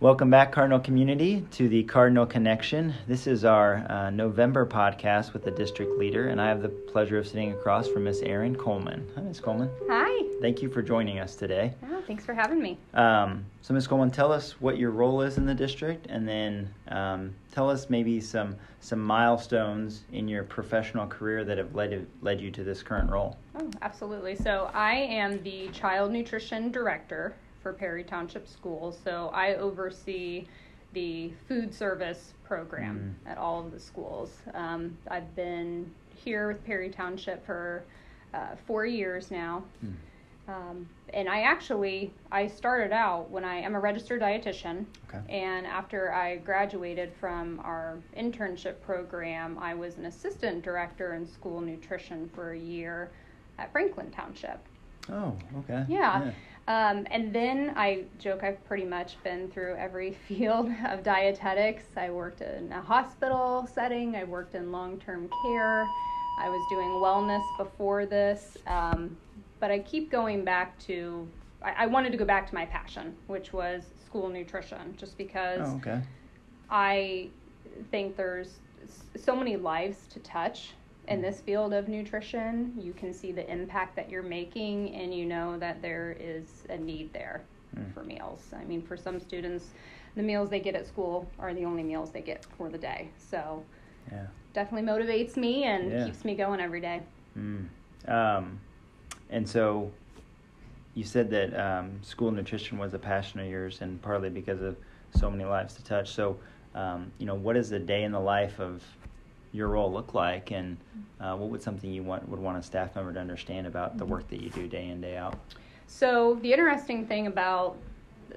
Welcome back, Cardinal community, to the Cardinal Connection. This is our uh, November podcast with the district leader, and I have the pleasure of sitting across from Miss Erin Coleman. Hi, Miss Coleman. Hi. Thank you for joining us today. Oh, thanks for having me. Um, so, Miss Coleman, tell us what your role is in the district, and then um, tell us maybe some some milestones in your professional career that have led led you to this current role. Oh, absolutely. So, I am the child nutrition director for Perry Township Schools. So I oversee the food service program mm. at all of the schools. Um, I've been here with Perry Township for uh, four years now. Mm. Um, and I actually I started out when I am a registered dietitian, okay. and after I graduated from our internship program, I was an assistant director in school nutrition for a year at Franklin Township. Oh, okay. Yeah. yeah. Um, and then I joke I've pretty much been through every field of dietetics. I worked in a hospital setting, I worked in long term care, I was doing wellness before this. Um, but I keep going back to, I, I, wanted to go back to my passion, which was school nutrition, just because oh, okay. I think there's so many lives to touch in this field of nutrition, you can see the impact that you're making and you know that there is a need there mm. for meals. I mean, for some students, the meals they get at school are the only meals they get for the day. So, yeah. definitely motivates me and yeah. keeps me going every day. Mm. Um, and so, you said that um, school nutrition was a passion of yours, and partly because of so many lives to touch. So, um, you know, what is a day in the life of your role look like, and uh, what would something you want would want a staff member to understand about the work that you do day in day out? So the interesting thing about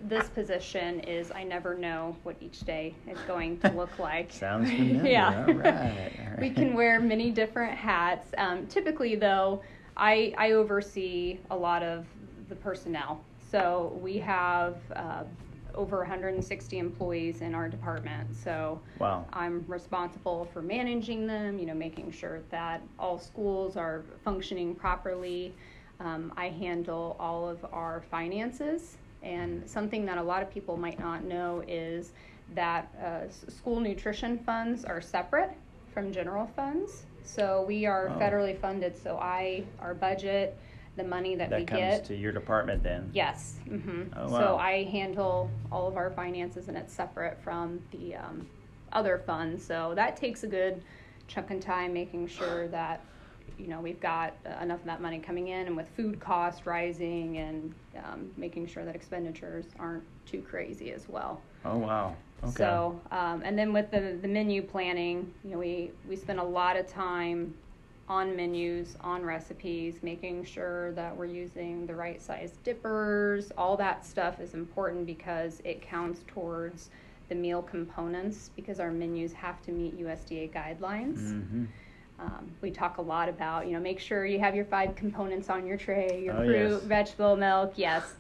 this position is I never know what each day is going to look like. Sounds familiar. yeah. All right. All right. we can wear many different hats. Um, typically, though, I, I oversee a lot of the personnel. So we have uh, over 160 employees in our department. So wow. I'm responsible for managing them, you know, making sure that all schools are functioning properly. Um, I handle all of our finances. And something that a lot of people might not know is that uh, school nutrition funds are separate from general funds. So we are oh. federally funded. So I, our budget, the money that, that we comes get. to your department then. Yes. Mm-hmm. Oh, wow. So I handle all of our finances, and it's separate from the um, other funds. So that takes a good chunk of time, making sure that you know we've got enough of that money coming in, and with food costs rising, and um, making sure that expenditures aren't too crazy as well. Oh wow. Okay. So, um, and then with the the menu planning, you know, we we spend a lot of time on menus, on recipes, making sure that we're using the right size dippers. All that stuff is important because it counts towards the meal components because our menus have to meet USDA guidelines. Mm-hmm. Um, we talk a lot about, you know, make sure you have your five components on your tray, your oh, fruit, yes. vegetable, milk, yes.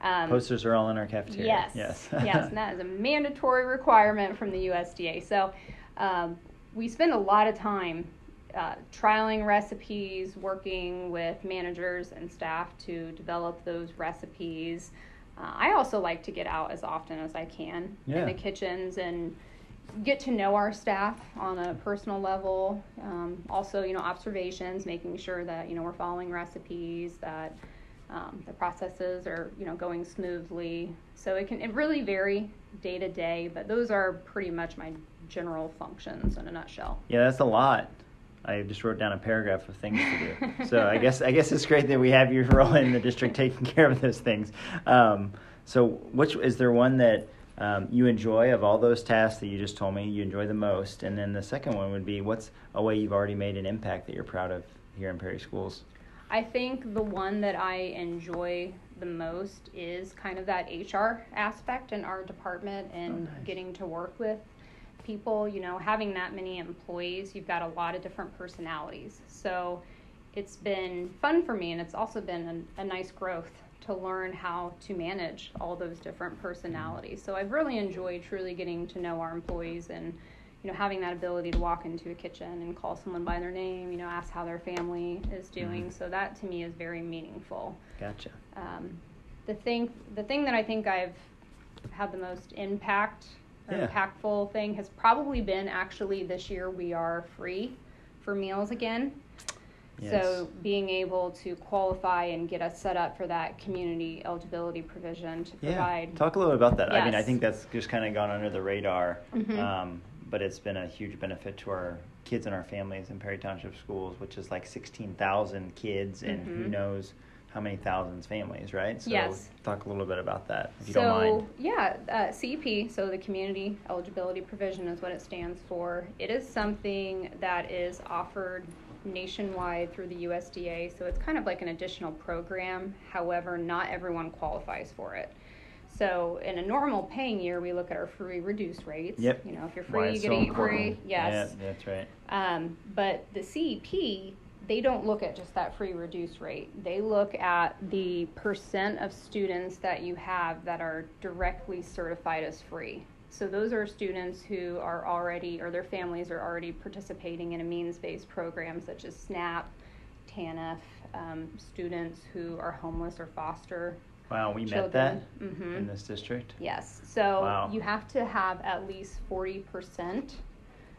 Um, Posters are all in our cafeteria. Yes. Yes. yes, and that is a mandatory requirement from the USDA. So um, we spend a lot of time uh, trialing recipes, working with managers and staff to develop those recipes. Uh, I also like to get out as often as I can yeah. in the kitchens and get to know our staff on a personal level. Um, also, you know, observations, making sure that you know we're following recipes, that um, the processes are you know going smoothly. So it can it really vary day to day, but those are pretty much my general functions in a nutshell. Yeah, that's a lot. I just wrote down a paragraph of things to do. so I guess I guess it's great that we have your role in the district taking care of those things. Um, so which is there one that um, you enjoy of all those tasks that you just told me you enjoy the most? And then the second one would be what's a way you've already made an impact that you're proud of here in Perry Schools? I think the one that I enjoy the most is kind of that HR aspect in our department and oh, nice. getting to work with people, you know, having that many employees, you've got a lot of different personalities. So it's been fun for me, and it's also been a, a nice growth to learn how to manage all those different personalities. So I've really enjoyed truly getting to know our employees and you know having that ability to walk into a kitchen and call someone by their name, you know, ask how their family is doing. Mm-hmm. So that to me is very meaningful. Gotcha. Um, the thing, the thing that I think I've had the most impact or Yeah. impactful thing has probably been actually this year we are free for meals again. Yes. So being able to qualify and get us set up for that community eligibility provision to Yeah, provide. talk a little about that. I mean, I think that's just kind of gone under the radar, Mhm. um, but it's been a huge benefit to our kids and our families in Perry Township schools, which is like sixteen thousand kids and who Mhm. knows how many thousands families, right? So Yes. talk a little bit about that, if you so don't mind. yeah, uh, CEP, so the Community Eligibility Provision is what it stands for. It is something that is offered nationwide through the USDA, so it's kind of like an additional program. However, not everyone qualifies for it. So in a normal paying year, we look at our free reduced rates. Yep. You know, if you're Why free, you get so to eat free. Yes. Yeah, that's right. Um, but the CEP, they don't look at just that free reduce rate. They look at the percent of students that you have that are directly certified as free. So those are students who are already, or their families are already participating in a means-based program such as SNAP, TANF, um, students who are homeless or foster Wow, we met children. that Mhm. in this district. Yes, so Wow. you have to have at least forty percent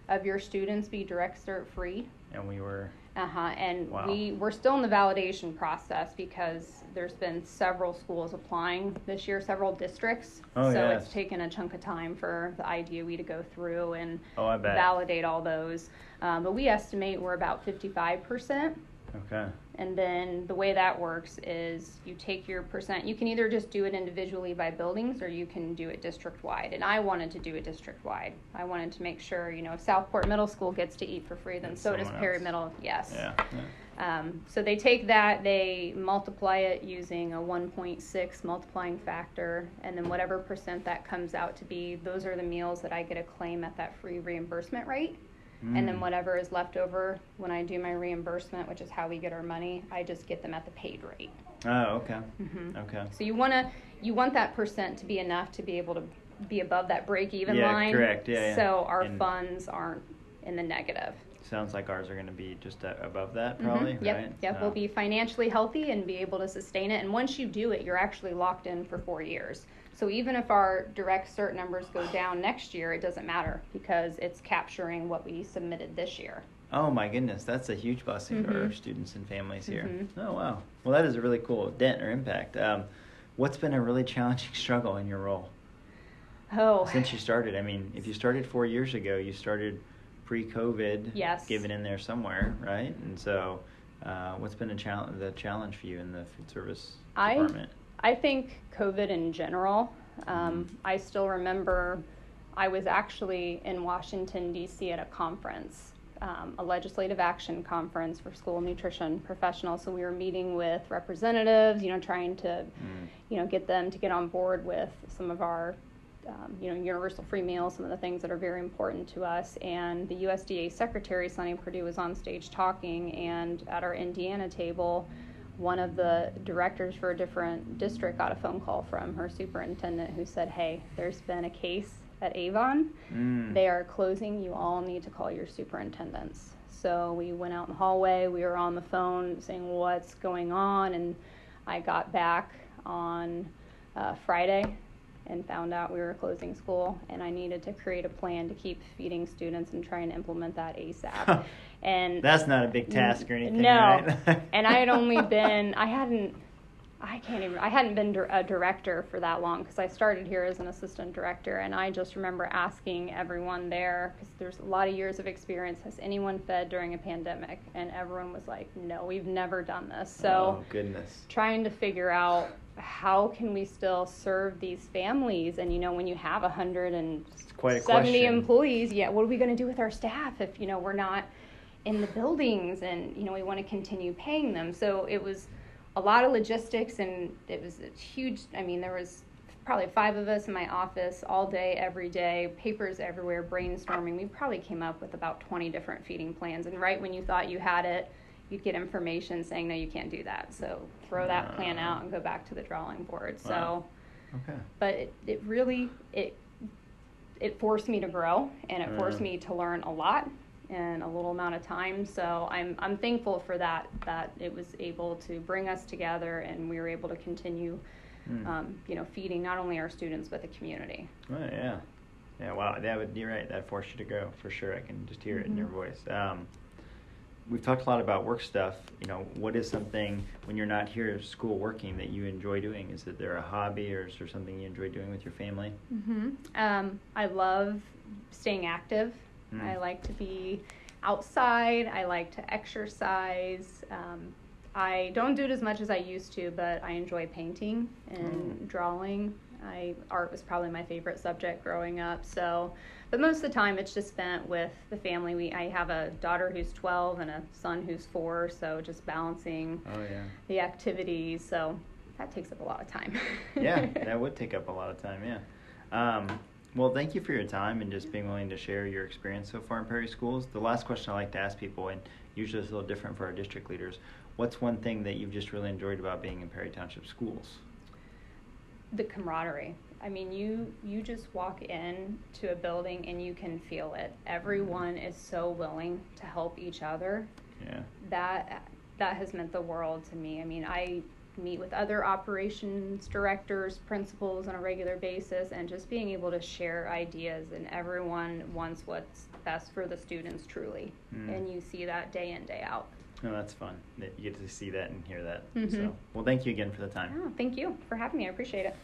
of your students be direct cert free. And we were, Uh-huh, and Wow. we, we're still in the validation process because there's been several schools applying this year, several districts. Oh, So yes. it's taken a chunk of time for the IDOE to go through and oh, validate all those. Um, but we estimate we're about fifty-five percent. Okay. And then the way that works is you take your percent, you can either just do it individually by buildings or you can do it district wide. And I wanted to do it district wide. I wanted to make sure, you know, if Southport Middle School gets to eat for free, then so does Perry else. Middle, yes. Yeah. yeah. Um, so they take that, they multiply it using a 1.6 multiplying factor, and then whatever percent that comes out to be, those are the meals that I get a claim at that free reimbursement rate. And then Mm. whatever is left over when I do my reimbursement, which is how we get our money, I just get them at the paid rate. Oh, okay. hmm Okay. So you wanna you want that percent to be enough to be able to be above that break even Yeah, line. correct. Yeah, yeah. So our And- funds aren't in the negative. Sounds like ours are going to be just uh, above that, Mhm. probably, Yep, right? yep. So- We'll be financially healthy and be able to sustain it. And once you do it, you're actually locked in for four years. So even if our direct cert numbers go down next year, it doesn't matter because it's capturing what we submitted this year. Oh my goodness, that's a huge blessing for our Mhm. students and families here. Mhm. Oh wow. Well, that is a really cool dent or impact. Um, what's been a really challenging struggle in your role Oh, since you started? I mean, if you started four years ago, you started pre-COVID. Yes. Given in there somewhere, right? And so, uh, what's been a challenge? The challenge for you in the food service I- department? I think COVID in general. Um. I still remember I was actually in Washington, D.C. at a conference, um, a legislative action conference for school nutrition professionals. So we were meeting with representatives, you know, trying to, Mm. you know, get them to get on board with some of our, um, you know, universal free meals, some of the things that are very important to us. And the USDA Secretary, Sonny Perdue, was on stage talking, and at our Indiana table, one of the directors for a different district got a phone call from her superintendent who said, Hey, there's been a case at Avon. Mm. They are closing. You all need to call your superintendents. So we went out in the hallway. We were on the phone saying, What's going on? And I got back on uh, Friday and found out we were closing school and I needed to create a plan to keep feeding students and try and implement that ASAP. and That's not a big task or anything, no. right? and I had only been, I hadn't, I can't even, I hadn't been a director for that long because I started here as an assistant director. And I just remember asking everyone there, because there's a lot of years of experience, has anyone fed during a pandemic? And everyone was like, no, we've never done this. So oh goodness. trying to figure out how can we still serve these families? And you know when you have a hundred and It's quite a seventy employees yeah what are we going to do with our staff if you know we're not in the buildings and you know we want to continue paying them? So it was a lot of logistics and it was a huge i mean there was probably five of us in my office all day every day papers everywhere brainstorming. We probably came up with about 20 different feeding plans. And right when you thought you had it you'd get information saying no you can't do that so throw that plan out and go back to the drawing board so Wow. Okay. but it, it really it it forced me to grow and it forced me to learn a lot in a little amount of time so i'm i'm thankful for that that it was able to bring us together and we were able to continue Mm. um, you know, feeding not only our students but the community. Oh yeah, yeah. Wow, that would you're right. That forced you to go for sure. I can just hear it in your Mhm. voice. Um, we've talked a lot about work stuff. You know, what is something when you're not here at school working that you enjoy doing? Is it there a hobby or is there something you enjoy doing with your family? hmm Um, I love staying active. Mm. I like to be outside. I like to exercise. Um, I don't do it as much as I used to, but I enjoy painting and Mm. drawing. I art was probably my favorite subject growing up. So, but most of the time it's just spent with the family. We I have a daughter who's 12 and a son who's 4, so just balancing Oh yeah. the activities. So, that takes up a lot of time. yeah, that would take up a lot of time. Yeah. Um, well, thank you for your time and just being willing to share your experience so far in Perry Schools. The last question I like to ask people, and usually it's a little different for our district leaders. What's one thing that you've just really enjoyed about being in Perry Township Schools? The camaraderie. I mean, you you just walk in to a building and you can feel it. Everyone is so willing to help each other. Yeah. That that has meant the world to me. I mean, I meet with other operations directors, principals on a regular basis and just being able to share ideas and everyone wants what's best for the students truly. Mm. And you see that day in day out. No, that's fun. That you get to see that and hear that. Mhm. So, well, thank you again for the time. Oh, thank you for having me. I appreciate it.